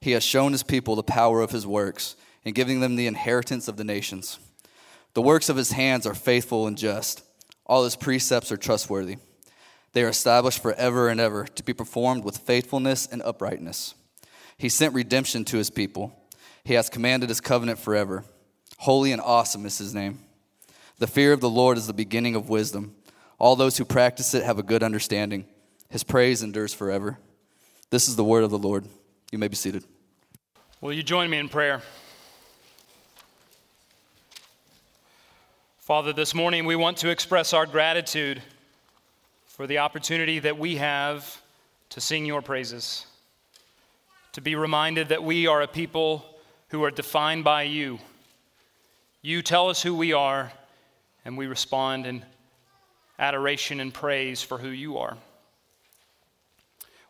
He has shown his people the power of his works in giving them the inheritance of the nations. The works of his hands are faithful and just. All his precepts are trustworthy. They are established forever and ever to be performed with faithfulness and uprightness. He sent redemption to his people. He has commanded his covenant forever. Holy and awesome is his name. The fear of the Lord is the beginning of wisdom. All those who practice it have a good understanding. His praise endures forever. This is the word of the Lord. You may be seated. Will you join me in prayer? Father, this morning we want to express our gratitude for the opportunity that we have to sing your praises, to be reminded that we are a people who are defined by you. You tell us who we are, and we respond in adoration and praise for who you are.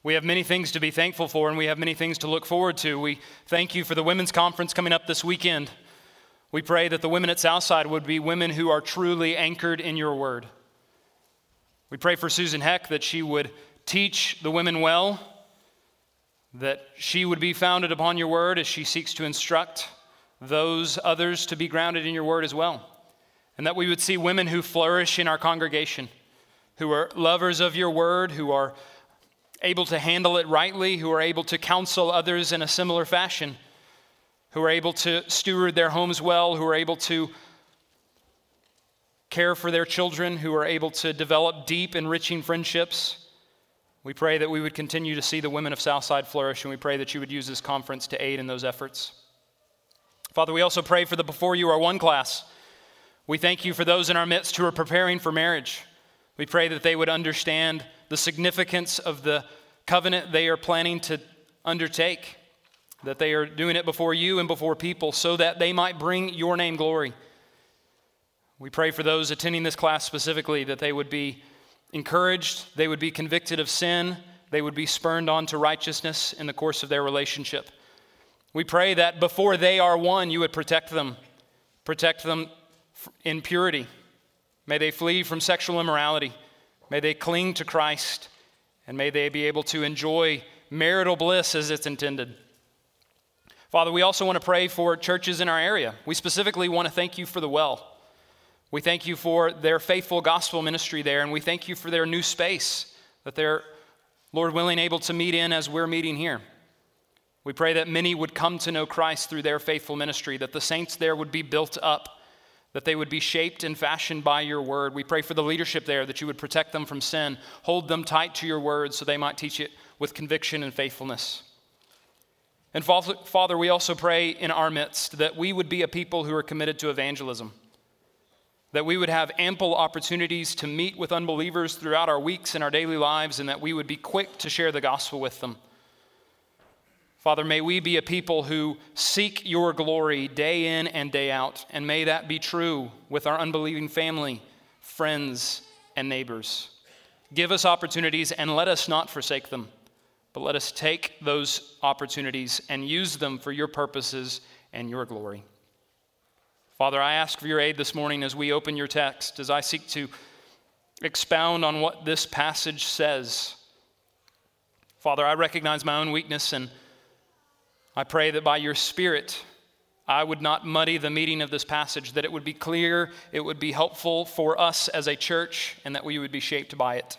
We have many things to be thankful for, and we have many things to look forward to. We thank you for the women's conference coming up this weekend. We pray that the women at Southside would be women who are truly anchored in your word. We pray for Susan Heck that she would teach the women well, that she would be founded upon your word as she seeks to instruct those others to be grounded in your word as well. And that we would see women who flourish in our congregation, who are lovers of your word, who are able to handle it rightly, who are able to counsel others in a similar fashion, who are able to steward their homes well, who are able to care for their children, who are able to develop deep, enriching friendships. We pray that we would continue to see the women of Southside flourish, and we pray that you would use this conference to aid in those efforts. Father, we also pray for the Before You Are One class. We thank you for those in our midst who are preparing for marriage. We pray that they would understand the significance of the covenant they are planning to undertake, that they are doing it before you and before people so that they might bring your name glory. We pray for those attending this class specifically that they would be encouraged, they would be convicted of sin, they would be spurned on to righteousness in the course of their relationship. We pray that before they are one, you would protect them, protect them in purity. May they flee from sexual immorality. May they cling to Christ and may they be able to enjoy marital bliss as it's intended. Father, we also want to pray for churches in our area. We specifically want to thank you for the well. We thank you for their faithful gospel ministry there, and we thank you for their new space that they're, Lord willing, able to meet in as we're meeting here. We pray that many would come to know Christ through their faithful ministry, that the saints there would be built up that they would be shaped and fashioned by your word. We pray for the leadership there that you would protect them from sin, hold them tight to your word so they might teach it with conviction and faithfulness. And Father, we also pray in our midst that we would be a people who are committed to evangelism, that we would have ample opportunities to meet with unbelievers throughout our weeks and our daily lives, and that we would be quick to share the gospel with them. Father, may we be a people who seek your glory day in and day out, and may that be true with our unbelieving family, friends, and neighbors. Give us opportunities and let us not forsake them, but let us take those opportunities and use them for your purposes and your glory. Father, I ask for your aid this morning as we open your text, as I seek to expound on what this passage says. Father, I recognize my own weakness and I pray that by your Spirit, I would not muddy the meaning of this passage, that it would be clear, it would be helpful for us as a church, and that we would be shaped by it.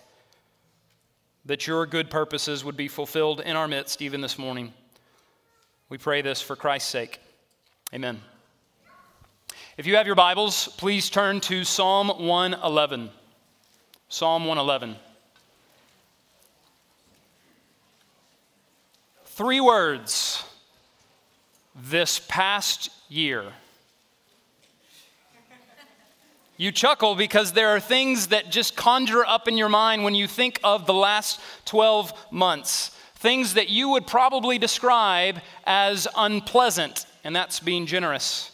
That your good purposes would be fulfilled in our midst even this morning. We pray this for Christ's sake. Amen. If you have your Bibles, please turn to Psalm 111. Psalm 111. Three words this past year. You chuckle because there are things that just conjure up in your mind when you think of the last 12 months. Things that you would probably describe as unpleasant and that's being generous.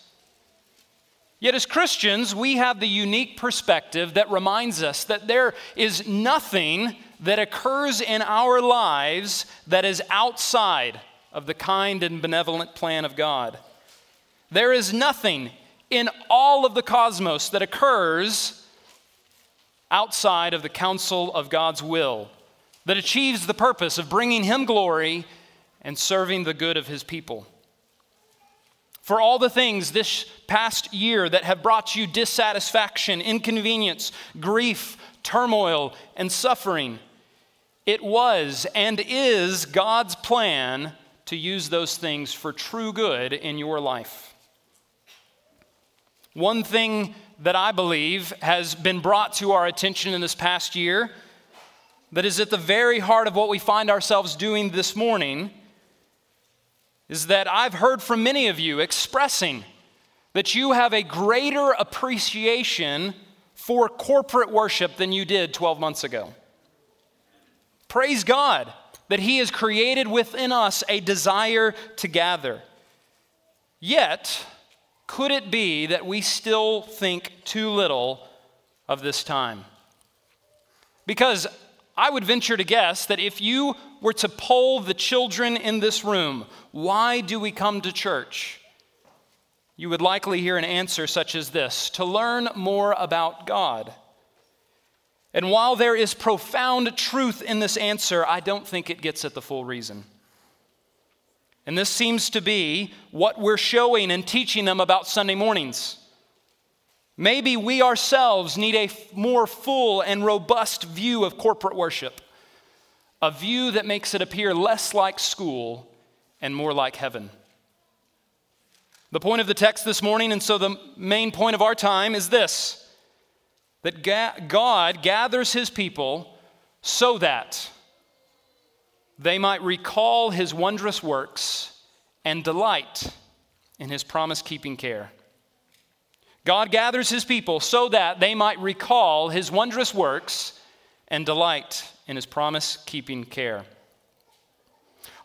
Yet, as Christians, we have the unique perspective that reminds us that there is nothing that occurs in our lives that is outside of the kind and benevolent plan of God. There is nothing in all of the cosmos that occurs outside of the counsel of God's will that achieves the purpose of bringing Him glory and serving the good of His people. For all the things this past year that have brought you dissatisfaction, inconvenience, grief, turmoil, and suffering, it was and is God's plan to use those things for true good in your life. One thing that I believe has been brought to our attention in this past year that is at the very heart of what we find ourselves doing this morning is that I've heard from many of you expressing that you have a greater appreciation for corporate worship than you did 12 months ago. Praise God that He has created within us a desire to gather. Yet, could it be that we still think too little of this time? Because I would venture to guess that if you were to poll the children in this room, why do we come to church? You would likely hear an answer such as this to learn more about God. And while there is profound truth in this answer, I don't think it gets at the full reason. And this seems to be what we're showing and teaching them about Sunday mornings. Maybe we ourselves need a more full and robust view of corporate worship, a view that makes it appear less like school and more like heaven. The point of the text this morning, and so the main point of our time, is this that God gathers his people so that they might recall his wondrous works and delight in his promise keeping care. God gathers his people so that they might recall his wondrous works and delight in his promise keeping care.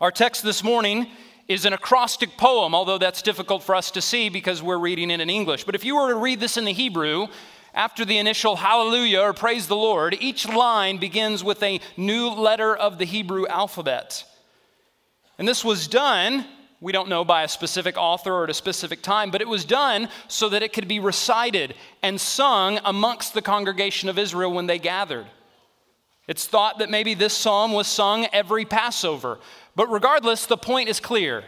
Our text this morning is an acrostic poem, although that's difficult for us to see because we're reading it in English. But if you were to read this in the Hebrew, after the initial hallelujah or praise the Lord, each line begins with a new letter of the Hebrew alphabet. And this was done we don't know by a specific author or at a specific time, but it was done so that it could be recited and sung amongst the congregation of Israel when they gathered. It's thought that maybe this psalm was sung every Passover. But regardless, the point is clear.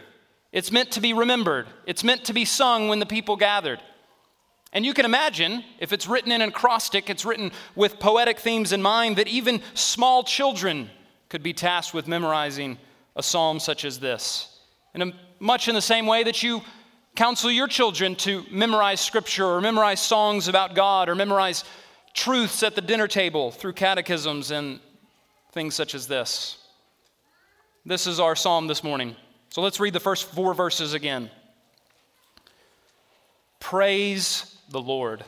It's meant to be remembered, it's meant to be sung when the people gathered. And you can imagine, if it's written in an acrostic, it's written with poetic themes in mind, that even small children could be tasked with memorizing a psalm such as this. In much in the same way that you counsel your children to memorize scripture or memorize songs about God or memorize truths at the dinner table through catechisms and things such as this. This is our psalm this morning. So let's read the first four verses again. Praise the Lord.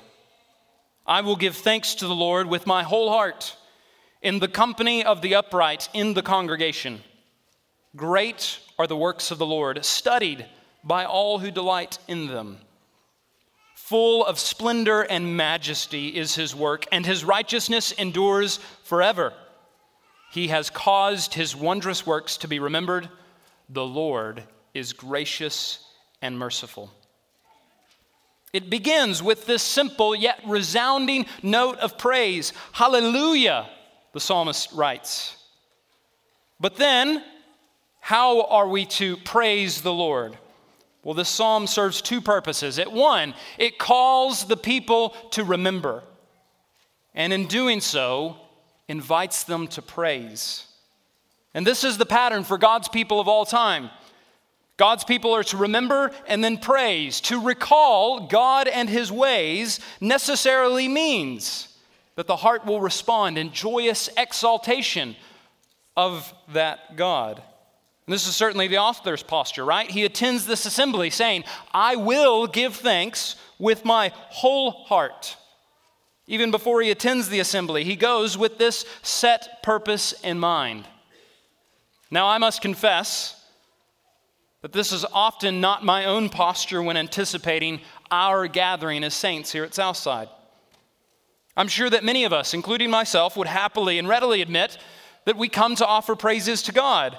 I will give thanks to the Lord with my whole heart in the company of the upright in the congregation. Great are the works of the Lord, studied by all who delight in them. Full of splendor and majesty is his work, and his righteousness endures forever. He has caused his wondrous works to be remembered. The Lord is gracious and merciful. It begins with this simple yet resounding note of praise. Hallelujah, the psalmist writes. But then how are we to praise the Lord? Well, this psalm serves two purposes. At one, it calls the people to remember, and in doing so, invites them to praise. And this is the pattern for God's people of all time. God's people are to remember and then praise. To recall God and his ways necessarily means that the heart will respond in joyous exaltation of that God. And this is certainly the author's posture, right? He attends this assembly saying, I will give thanks with my whole heart. Even before he attends the assembly, he goes with this set purpose in mind. Now, I must confess that this is often not my own posture when anticipating our gathering as saints here at Southside. I'm sure that many of us, including myself, would happily and readily admit that we come to offer praises to God.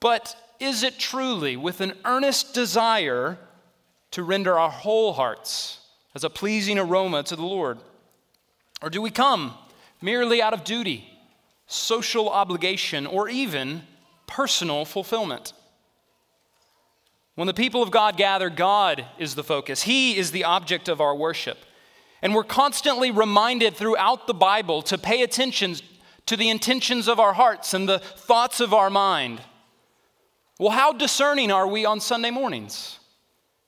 But is it truly with an earnest desire to render our whole hearts as a pleasing aroma to the Lord? Or do we come merely out of duty, social obligation, or even personal fulfillment? When the people of God gather, God is the focus. He is the object of our worship. And we're constantly reminded throughout the Bible to pay attention to the intentions of our hearts and the thoughts of our mind. Well, how discerning are we on Sunday mornings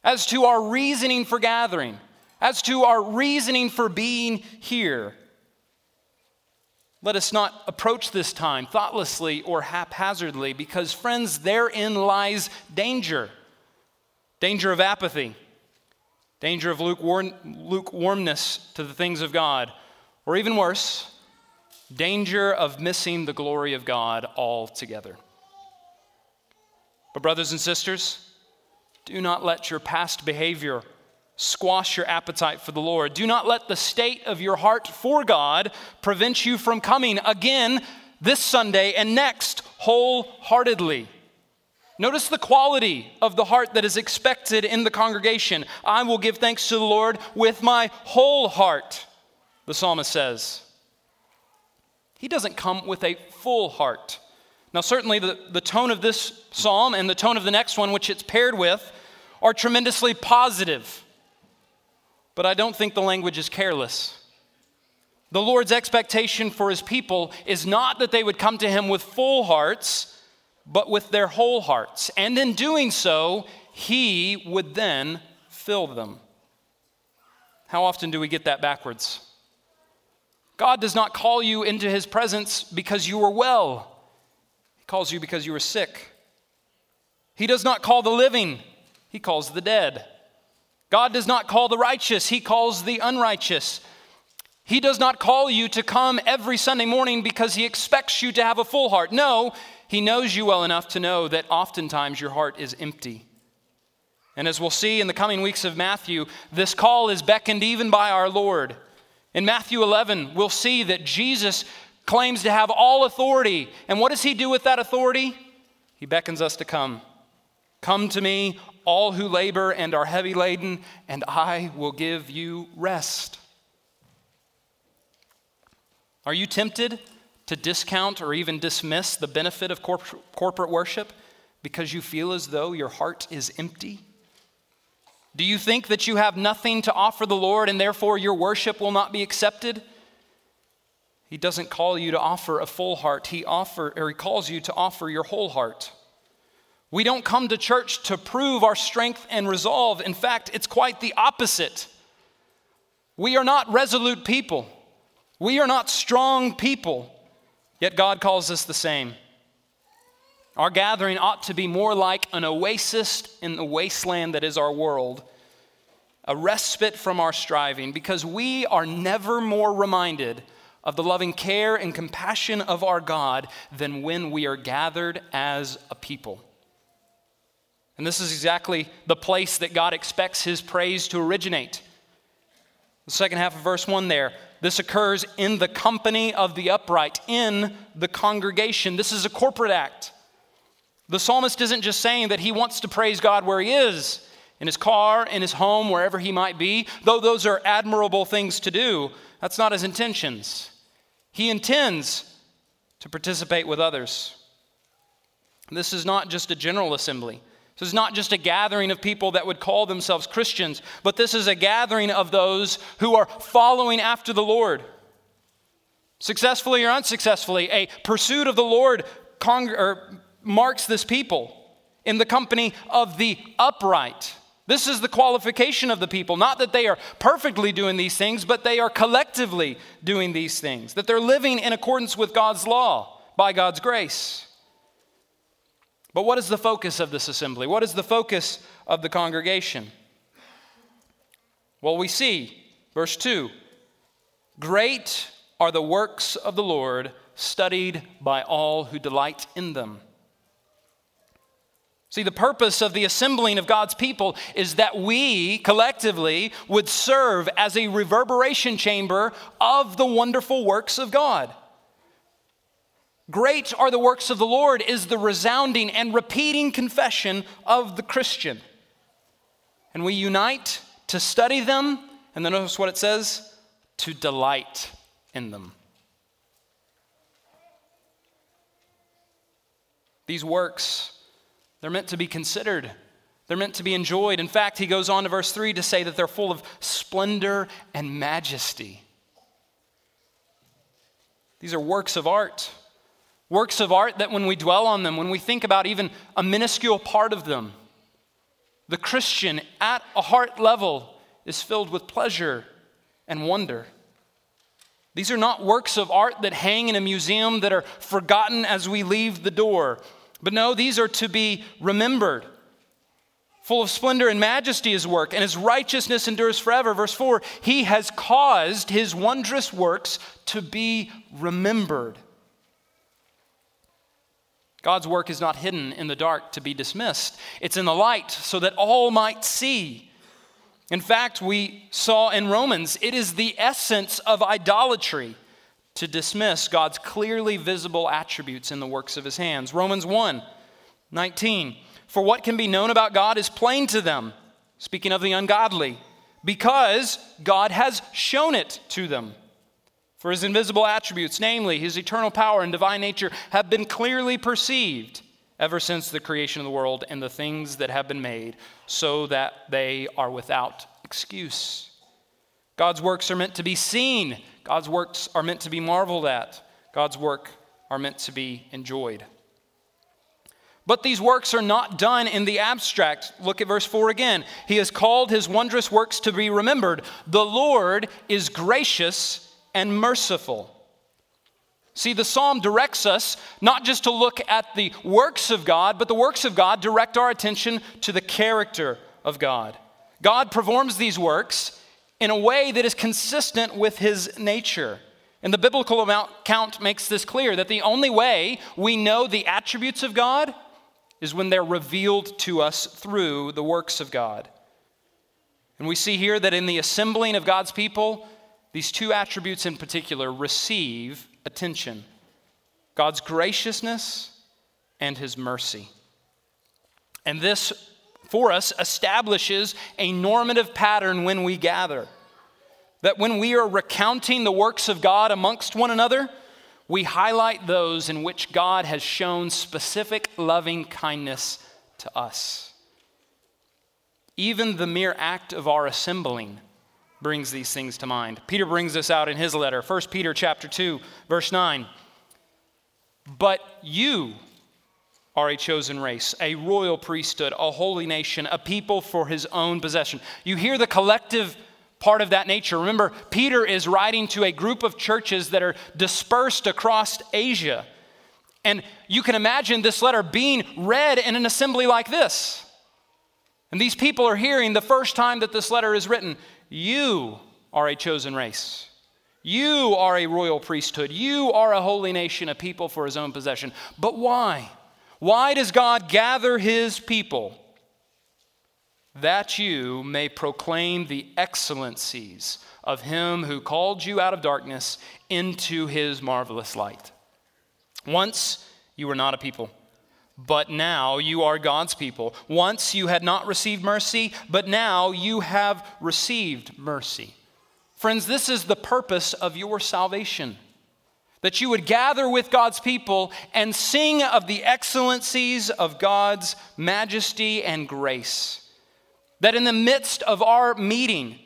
as to our reasoning for gathering, as to our reasoning for being here? Let us not approach this time thoughtlessly or haphazardly because, friends, therein lies danger danger of apathy, danger of lukewarm, lukewarmness to the things of God, or even worse, danger of missing the glory of God altogether. But, brothers and sisters, do not let your past behavior squash your appetite for the Lord. Do not let the state of your heart for God prevent you from coming again this Sunday and next wholeheartedly. Notice the quality of the heart that is expected in the congregation. I will give thanks to the Lord with my whole heart, the psalmist says. He doesn't come with a full heart. Now, certainly, the, the tone of this psalm and the tone of the next one, which it's paired with, are tremendously positive. But I don't think the language is careless. The Lord's expectation for his people is not that they would come to him with full hearts but with their whole hearts. And in doing so, he would then fill them. How often do we get that backwards? God does not call you into his presence because you are well, he calls you because you are sick. He does not call the living, he calls the dead. God does not call the righteous, he calls the unrighteous. He does not call you to come every Sunday morning because he expects you to have a full heart. No, he knows you well enough to know that oftentimes your heart is empty. And as we'll see in the coming weeks of Matthew, this call is beckoned even by our Lord. In Matthew 11, we'll see that Jesus claims to have all authority. And what does he do with that authority? He beckons us to come. Come to me, all who labor and are heavy laden, and I will give you rest. Are you tempted to discount or even dismiss the benefit of corp- corporate worship because you feel as though your heart is empty? Do you think that you have nothing to offer the Lord and therefore your worship will not be accepted? He doesn't call you to offer a full heart. He offer or he calls you to offer your whole heart. We don't come to church to prove our strength and resolve. In fact, it's quite the opposite. We are not resolute people. We are not strong people. Yet God calls us the same. Our gathering ought to be more like an oasis in the wasteland that is our world, a respite from our striving, because we are never more reminded of the loving care and compassion of our God than when we are gathered as a people. And this is exactly the place that God expects his praise to originate. The second half of verse 1 there this occurs in the company of the upright, in the congregation. This is a corporate act. The psalmist isn't just saying that he wants to praise God where he is, in his car, in his home, wherever he might be, though those are admirable things to do. That's not his intentions. He intends to participate with others. This is not just a general assembly. This is not just a gathering of people that would call themselves Christians, but this is a gathering of those who are following after the Lord. Successfully or unsuccessfully, a pursuit of the Lord cong- marks this people in the company of the upright. This is the qualification of the people. Not that they are perfectly doing these things, but they are collectively doing these things, that they're living in accordance with God's law by God's grace. But what is the focus of this assembly? What is the focus of the congregation? Well, we see, verse 2 Great are the works of the Lord, studied by all who delight in them. See, the purpose of the assembling of God's people is that we collectively would serve as a reverberation chamber of the wonderful works of God. Great are the works of the Lord is the resounding and repeating confession of the Christian. And we unite to study them, and then notice what it says to delight in them. These works they're meant to be considered, they're meant to be enjoyed. In fact, he goes on to verse 3 to say that they're full of splendor and majesty. These are works of art. Works of art that when we dwell on them, when we think about even a minuscule part of them, the Christian at a heart level is filled with pleasure and wonder. These are not works of art that hang in a museum that are forgotten as we leave the door. But no, these are to be remembered. Full of splendor and majesty his work, and his righteousness endures forever. Verse 4 He has caused his wondrous works to be remembered. God's work is not hidden in the dark to be dismissed, it's in the light so that all might see. In fact, we saw in Romans, it is the essence of idolatry to dismiss God's clearly visible attributes in the works of his hands. Romans 1 19. For what can be known about God is plain to them, speaking of the ungodly, because God has shown it to them. For his invisible attributes, namely his eternal power and divine nature, have been clearly perceived ever since the creation of the world and the things that have been made, so that they are without excuse. God's works are meant to be seen God's works are meant to be marveled at, God's work are meant to be enjoyed. But these works are not done in the abstract. Look at verse 4 again. He has called his wondrous works to be remembered. The Lord is gracious and merciful. See, the psalm directs us not just to look at the works of God, but the works of God direct our attention to the character of God. God performs these works in a way that is consistent with his nature. And the biblical account makes this clear that the only way we know the attributes of God is when they're revealed to us through the works of God. And we see here that in the assembling of God's people, these two attributes in particular receive attention God's graciousness and his mercy. And this for us establishes a normative pattern when we gather. That when we are recounting the works of God amongst one another, we highlight those in which God has shown specific loving kindness to us. Even the mere act of our assembling brings these things to mind. Peter brings this out in his letter, 1 Peter chapter 2, verse 9. But you, are a chosen race, a royal priesthood, a holy nation, a people for his own possession. You hear the collective part of that nature. Remember, Peter is writing to a group of churches that are dispersed across Asia. And you can imagine this letter being read in an assembly like this. And these people are hearing the first time that this letter is written You are a chosen race. You are a royal priesthood. You are a holy nation, a people for his own possession. But why? Why does God gather his people? That you may proclaim the excellencies of him who called you out of darkness into his marvelous light. Once you were not a people, but now you are God's people. Once you had not received mercy, but now you have received mercy. Friends, this is the purpose of your salvation that you would gather with God's people and sing of the excellencies of God's majesty and grace. That in the midst of our meeting,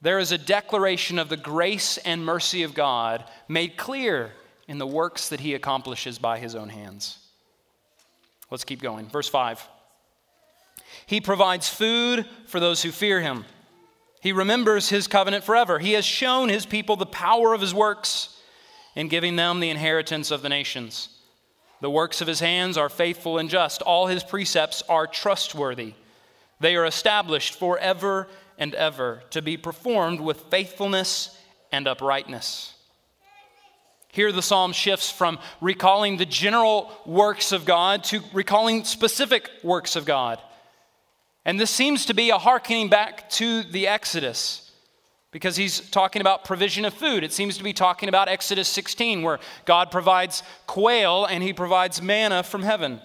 there is a declaration of the grace and mercy of God made clear in the works that he accomplishes by his own hands. Let's keep going. Verse 5. He provides food for those who fear him. He remembers his covenant forever. He has shown his people the power of his works in giving them the inheritance of the nations. The works of his hands are faithful and just. All his precepts are trustworthy. They are established forever and ever to be performed with faithfulness and uprightness. Here, the psalm shifts from recalling the general works of God to recalling specific works of God. And this seems to be a hearkening back to the Exodus because he's talking about provision of food. It seems to be talking about Exodus 16, where God provides quail and he provides manna from heaven.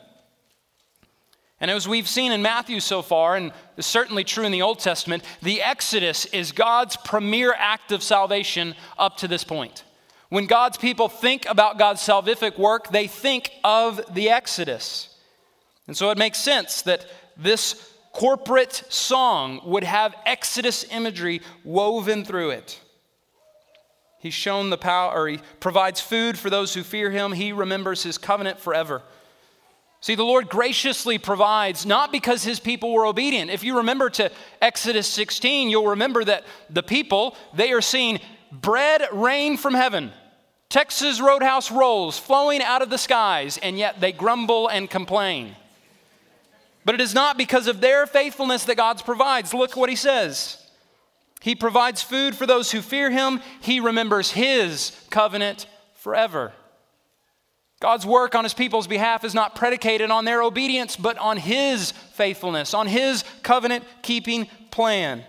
And as we've seen in Matthew so far, and certainly true in the Old Testament, the Exodus is God's premier act of salvation up to this point. When God's people think about God's salvific work, they think of the Exodus. And so it makes sense that this corporate song would have Exodus imagery woven through it. He's shown the power, or he provides food for those who fear him. He remembers his covenant forever. See, the Lord graciously provides not because his people were obedient. If you remember to Exodus 16, you'll remember that the people, they are seeing bread rain from heaven. Texas Roadhouse rolls flowing out of the skies, and yet they grumble and complain. But it is not because of their faithfulness that God provides. Look what he says. He provides food for those who fear him, he remembers his covenant forever. God's work on his people's behalf is not predicated on their obedience, but on his faithfulness, on his covenant keeping plan.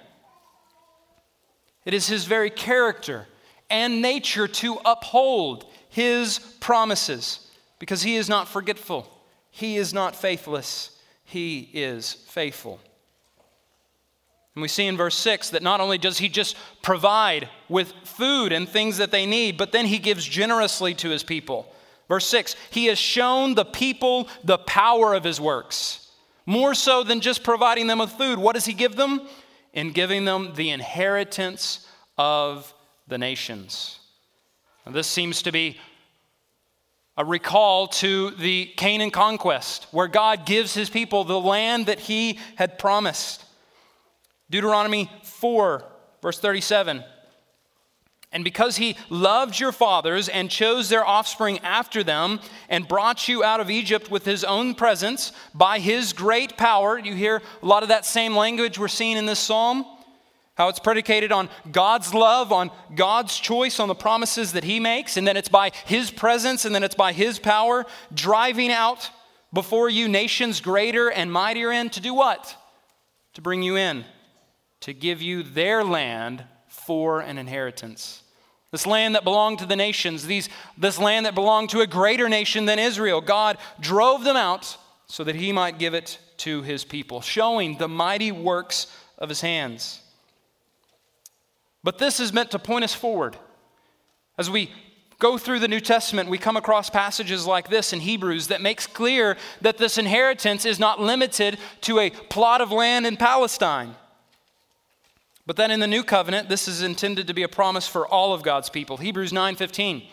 It is his very character and nature to uphold his promises because he is not forgetful, he is not faithless, he is faithful. And we see in verse 6 that not only does he just provide with food and things that they need, but then he gives generously to his people. Verse 6 He has shown the people the power of his works. More so than just providing them with food. What does he give them? In giving them the inheritance of the nations. This seems to be a recall to the Canaan conquest, where God gives his people the land that he had promised. Deuteronomy 4, verse 37. And because he loved your fathers and chose their offspring after them and brought you out of Egypt with his own presence by his great power, you hear a lot of that same language we're seeing in this psalm. How it's predicated on God's love, on God's choice, on the promises that He makes, and then it's by His presence, and then it's by His power driving out before you nations greater and mightier in to do what? To bring you in, to give you their land for an inheritance. This land that belonged to the nations, these, this land that belonged to a greater nation than Israel, God drove them out so that He might give it to His people, showing the mighty works of His hands. But this is meant to point us forward. As we go through the New Testament, we come across passages like this in Hebrews that makes clear that this inheritance is not limited to a plot of land in Palestine. But then in the new covenant, this is intended to be a promise for all of God's people. Hebrews 9:15.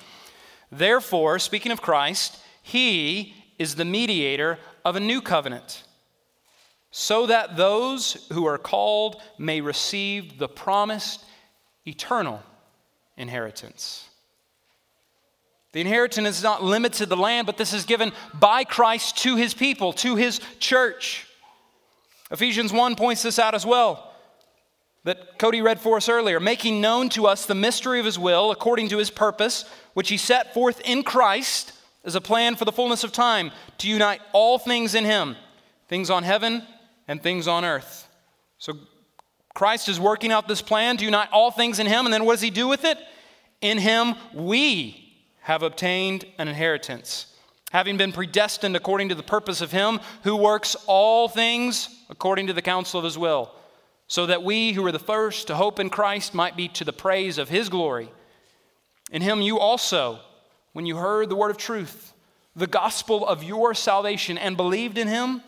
Therefore, speaking of Christ, he is the mediator of a new covenant, so that those who are called may receive the promised eternal inheritance. The inheritance is not limited to the land, but this is given by Christ to his people, to his church. Ephesians 1 points this out as well that Cody read for us earlier, making known to us the mystery of his will according to his purpose, which he set forth in Christ as a plan for the fullness of time to unite all things in him, things on heaven and things on earth. So Christ is working out this plan to unite all things in Him, and then what does He do with it? In Him, we have obtained an inheritance, having been predestined according to the purpose of Him who works all things according to the counsel of His will, so that we who were the first to hope in Christ might be to the praise of His glory. In Him, you also, when you heard the word of truth, the gospel of your salvation, and believed in Him,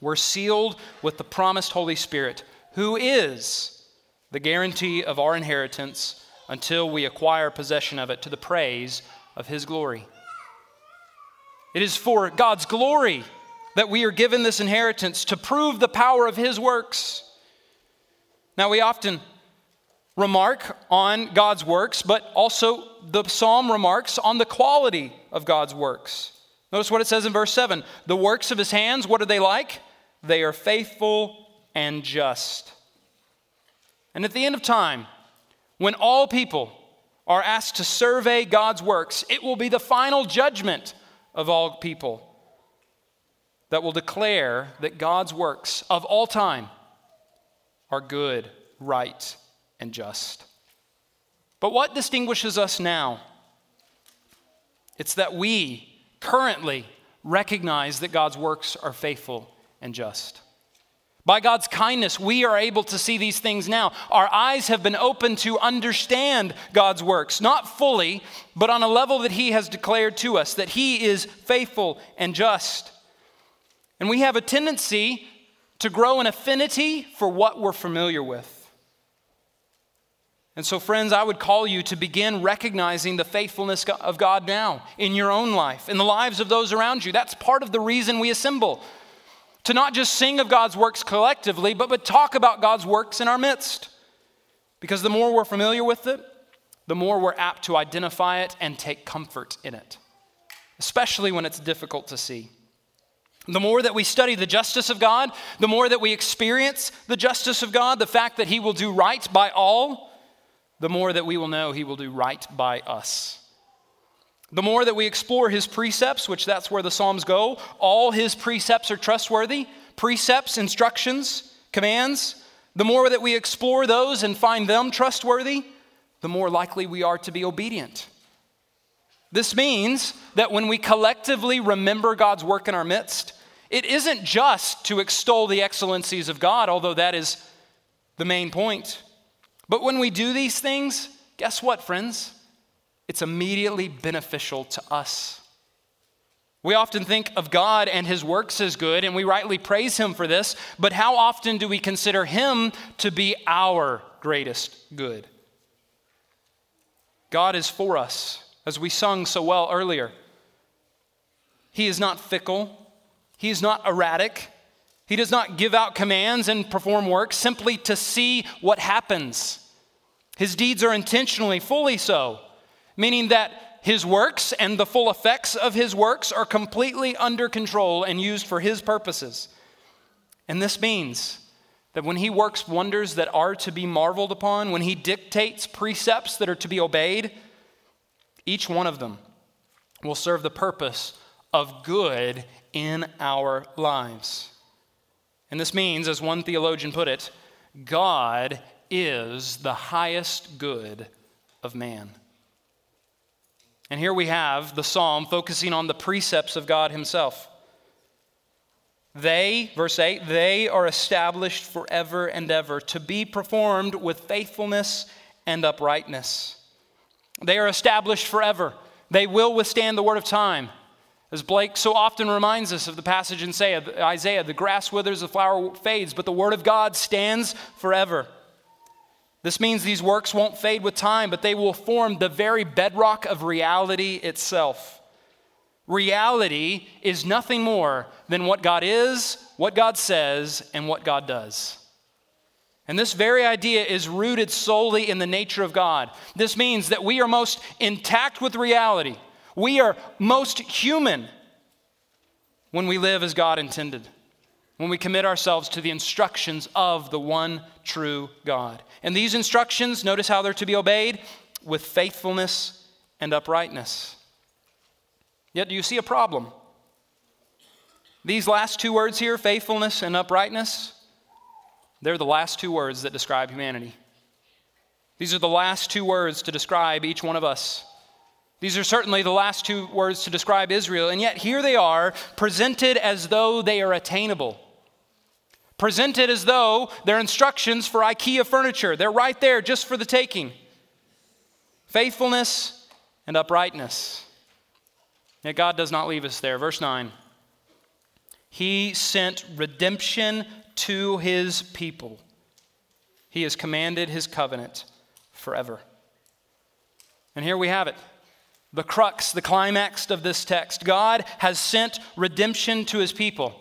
were sealed with the promised Holy Spirit who is the guarantee of our inheritance until we acquire possession of it to the praise of His glory. It is for God's glory that we are given this inheritance to prove the power of His works. Now, we often remark on God's works, but also the psalm remarks on the quality of God's works. Notice what it says in verse 7 The works of His hands, what are they like? They are faithful and just. And at the end of time, when all people are asked to survey God's works, it will be the final judgment of all people that will declare that God's works of all time are good, right, and just. But what distinguishes us now? It's that we currently recognize that God's works are faithful and just. By God's kindness, we are able to see these things now. Our eyes have been opened to understand God's works, not fully, but on a level that He has declared to us that He is faithful and just. And we have a tendency to grow an affinity for what we're familiar with. And so, friends, I would call you to begin recognizing the faithfulness of God now in your own life, in the lives of those around you. That's part of the reason we assemble. To not just sing of God's works collectively, but, but talk about God's works in our midst. Because the more we're familiar with it, the more we're apt to identify it and take comfort in it, especially when it's difficult to see. The more that we study the justice of God, the more that we experience the justice of God, the fact that He will do right by all, the more that we will know He will do right by us. The more that we explore His precepts, which that's where the Psalms go, all His precepts are trustworthy. Precepts, instructions, commands. The more that we explore those and find them trustworthy, the more likely we are to be obedient. This means that when we collectively remember God's work in our midst, it isn't just to extol the excellencies of God, although that is the main point. But when we do these things, guess what, friends? It's immediately beneficial to us. We often think of God and his works as good, and we rightly praise him for this, but how often do we consider him to be our greatest good? God is for us, as we sung so well earlier. He is not fickle, he is not erratic. He does not give out commands and perform work simply to see what happens. His deeds are intentionally fully so, meaning that his works and the full effects of his works are completely under control and used for his purposes. And this means that when he works wonders that are to be marveled upon, when he dictates precepts that are to be obeyed, each one of them will serve the purpose of good in our lives. And this means, as one theologian put it, God is the highest good of man. And here we have the psalm focusing on the precepts of God Himself. They, verse 8, they are established forever and ever to be performed with faithfulness and uprightness. They are established forever. They will withstand the word of time. As Blake so often reminds us of the passage in Isaiah, the grass withers, the flower fades, but the word of God stands forever. This means these works won't fade with time, but they will form the very bedrock of reality itself. Reality is nothing more than what God is, what God says, and what God does. And this very idea is rooted solely in the nature of God. This means that we are most intact with reality we are most human when we live as God intended, when we commit ourselves to the instructions of the one true God. And these instructions, notice how they're to be obeyed with faithfulness and uprightness. Yet, do you see a problem? These last two words here, faithfulness and uprightness, they're the last two words that describe humanity. These are the last two words to describe each one of us. These are certainly the last two words to describe Israel, and yet here they are, presented as though they are attainable. Presented as though they're instructions for IKEA furniture. They're right there just for the taking. Faithfulness and uprightness. Yet God does not leave us there. Verse 9 He sent redemption to his people, He has commanded his covenant forever. And here we have it the crux, the climax of this text. God has sent redemption to his people.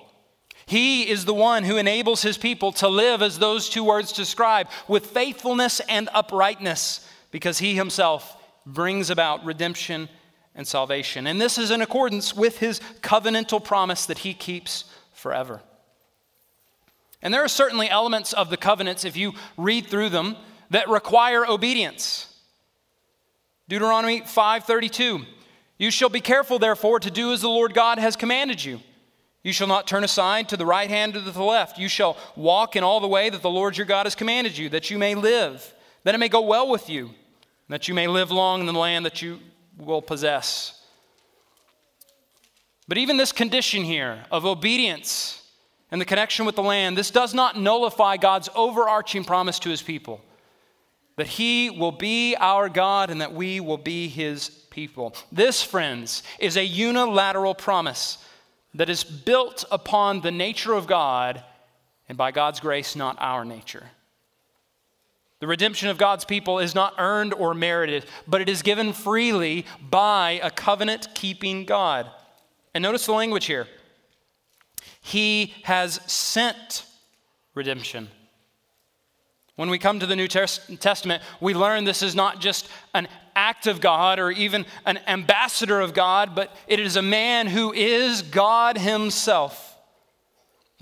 He is the one who enables his people to live as those two words describe, with faithfulness and uprightness, because he himself brings about redemption and salvation. And this is in accordance with his covenantal promise that he keeps forever. And there are certainly elements of the covenants, if you read through them, that require obedience. Deuteronomy 5:32 You shall be careful therefore to do as the Lord God has commanded you. You shall not turn aside to the right hand or to the left. You shall walk in all the way that the Lord your God has commanded you, that you may live, that it may go well with you, that you may live long in the land that you will possess. But even this condition here of obedience and the connection with the land, this does not nullify God's overarching promise to his people that he will be our God and that we will be his people. This, friends, is a unilateral promise that is built upon the nature of God and by God's grace, not our nature. The redemption of God's people is not earned or merited, but it is given freely by a covenant keeping God. And notice the language here He has sent redemption. When we come to the New Testament, we learn this is not just an act of God or even an ambassador of God, but it is a man who is God Himself.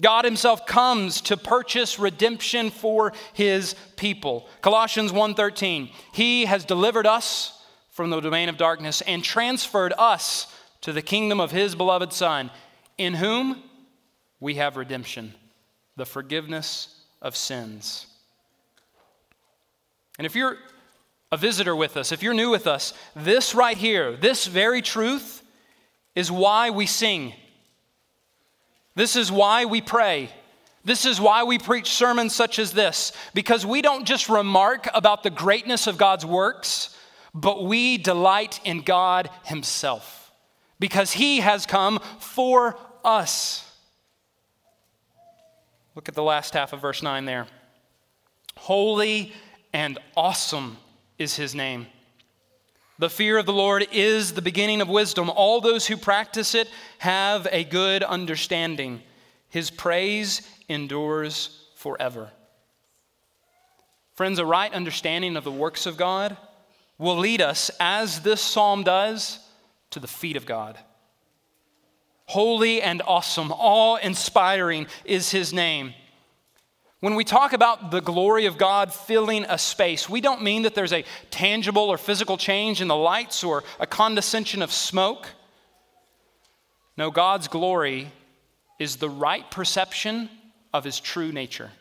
God himself comes to purchase redemption for his people. Colossians 1:13. He has delivered us from the domain of darkness and transferred us to the kingdom of his beloved son, in whom we have redemption, the forgiveness of sins. And if you're a visitor with us, if you're new with us, this right here, this very truth is why we sing. This is why we pray. This is why we preach sermons such as this, because we don't just remark about the greatness of God's works, but we delight in God Himself, because He has come for us. Look at the last half of verse 9 there. Holy and awesome is his name. The fear of the Lord is the beginning of wisdom. All those who practice it have a good understanding. His praise endures forever. Friends, a right understanding of the works of God will lead us, as this psalm does, to the feet of God. Holy and awesome, awe inspiring is his name. When we talk about the glory of God filling a space, we don't mean that there's a tangible or physical change in the lights or a condescension of smoke. No, God's glory is the right perception of his true nature.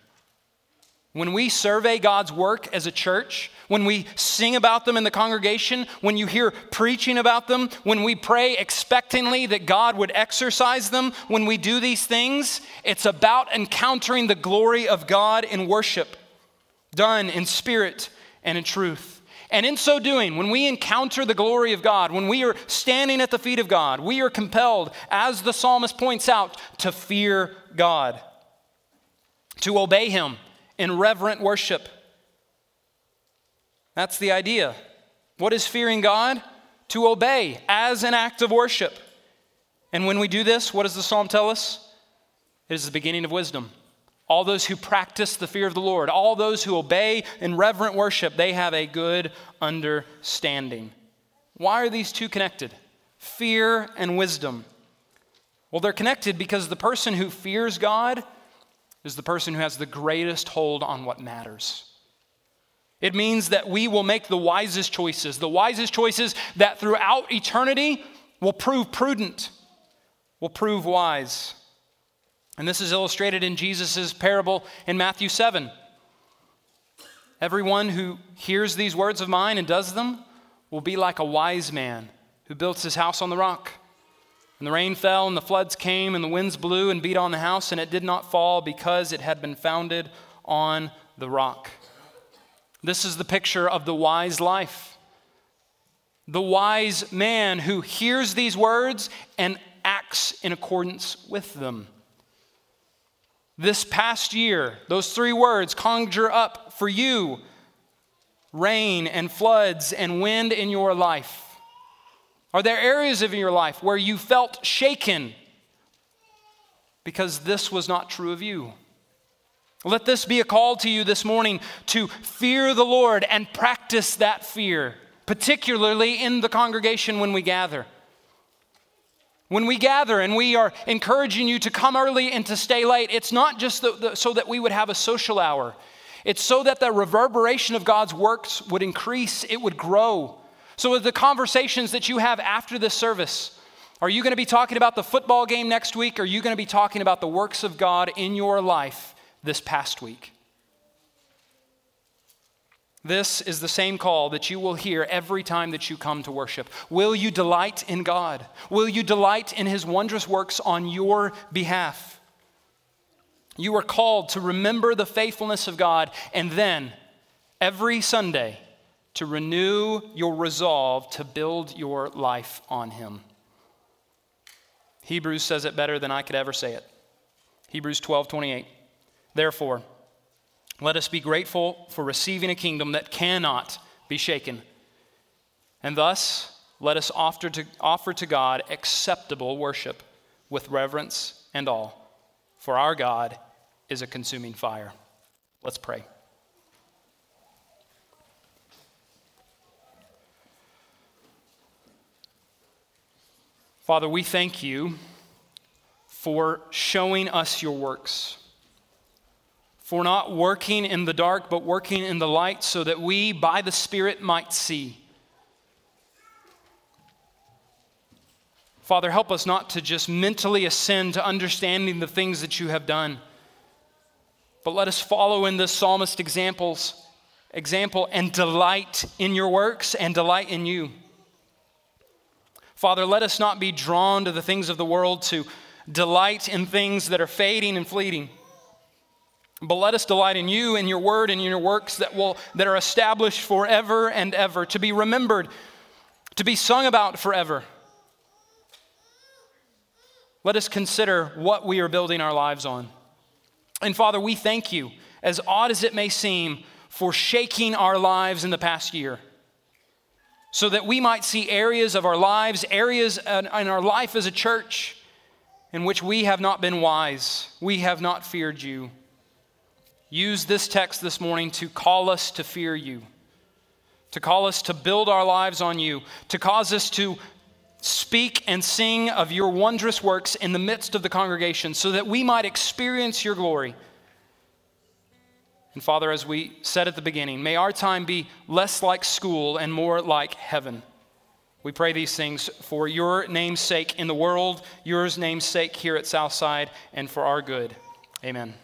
When we survey God's work as a church, when we sing about them in the congregation, when you hear preaching about them, when we pray expectantly that God would exercise them, when we do these things, it's about encountering the glory of God in worship, done in spirit and in truth. And in so doing, when we encounter the glory of God, when we are standing at the feet of God, we are compelled, as the psalmist points out, to fear God, to obey Him in reverent worship. That's the idea. What is fearing God? To obey as an act of worship. And when we do this, what does the psalm tell us? It is the beginning of wisdom. All those who practice the fear of the Lord, all those who obey in reverent worship, they have a good understanding. Why are these two connected? Fear and wisdom. Well, they're connected because the person who fears God is the person who has the greatest hold on what matters. It means that we will make the wisest choices, the wisest choices that throughout eternity will prove prudent, will prove wise. And this is illustrated in Jesus' parable in Matthew 7. Everyone who hears these words of mine and does them will be like a wise man who built his house on the rock. And the rain fell, and the floods came, and the winds blew and beat on the house, and it did not fall because it had been founded on the rock. This is the picture of the wise life. The wise man who hears these words and acts in accordance with them. This past year, those three words conjure up for you rain and floods and wind in your life. Are there areas of your life where you felt shaken because this was not true of you? Let this be a call to you this morning to fear the Lord and practice that fear, particularly in the congregation when we gather. When we gather and we are encouraging you to come early and to stay late, it's not just the, the, so that we would have a social hour. It's so that the reverberation of God's works would increase, it would grow, So, with the conversations that you have after this service, are you going to be talking about the football game next week? Or are you going to be talking about the works of God in your life this past week? This is the same call that you will hear every time that you come to worship. Will you delight in God? Will you delight in His wondrous works on your behalf? You are called to remember the faithfulness of God and then every Sunday to renew your resolve to build your life on Him. Hebrews says it better than I could ever say it. Hebrews 12 28. Therefore, let us be grateful for receiving a kingdom that cannot be shaken. And thus, let us offer to, offer to God acceptable worship with reverence and awe, for our God is a consuming fire. Let's pray. Father, we thank you for showing us your works, for not working in the dark, but working in the light, so that we, by the Spirit, might see. Father, help us not to just mentally ascend to understanding the things that you have done, but let us follow in the psalmist examples, example and delight in your works and delight in you. Father, let us not be drawn to the things of the world to delight in things that are fading and fleeting. But let us delight in you and your word and your works that, will, that are established forever and ever, to be remembered, to be sung about forever. Let us consider what we are building our lives on. And Father, we thank you, as odd as it may seem, for shaking our lives in the past year so that we might see areas of our lives, areas in our life as a church in which we have not been wise, we have not feared you. Use this text this morning to call us to fear you, to call us to build our lives on you, to cause us to speak and sing of your wondrous works in the midst of the congregation, so that we might experience your glory and Father, as we said at the beginning, may our time be less like school and more like heaven. We pray these things for your name's sake in the world, yours name's sake here at Southside, and for our good. Amen.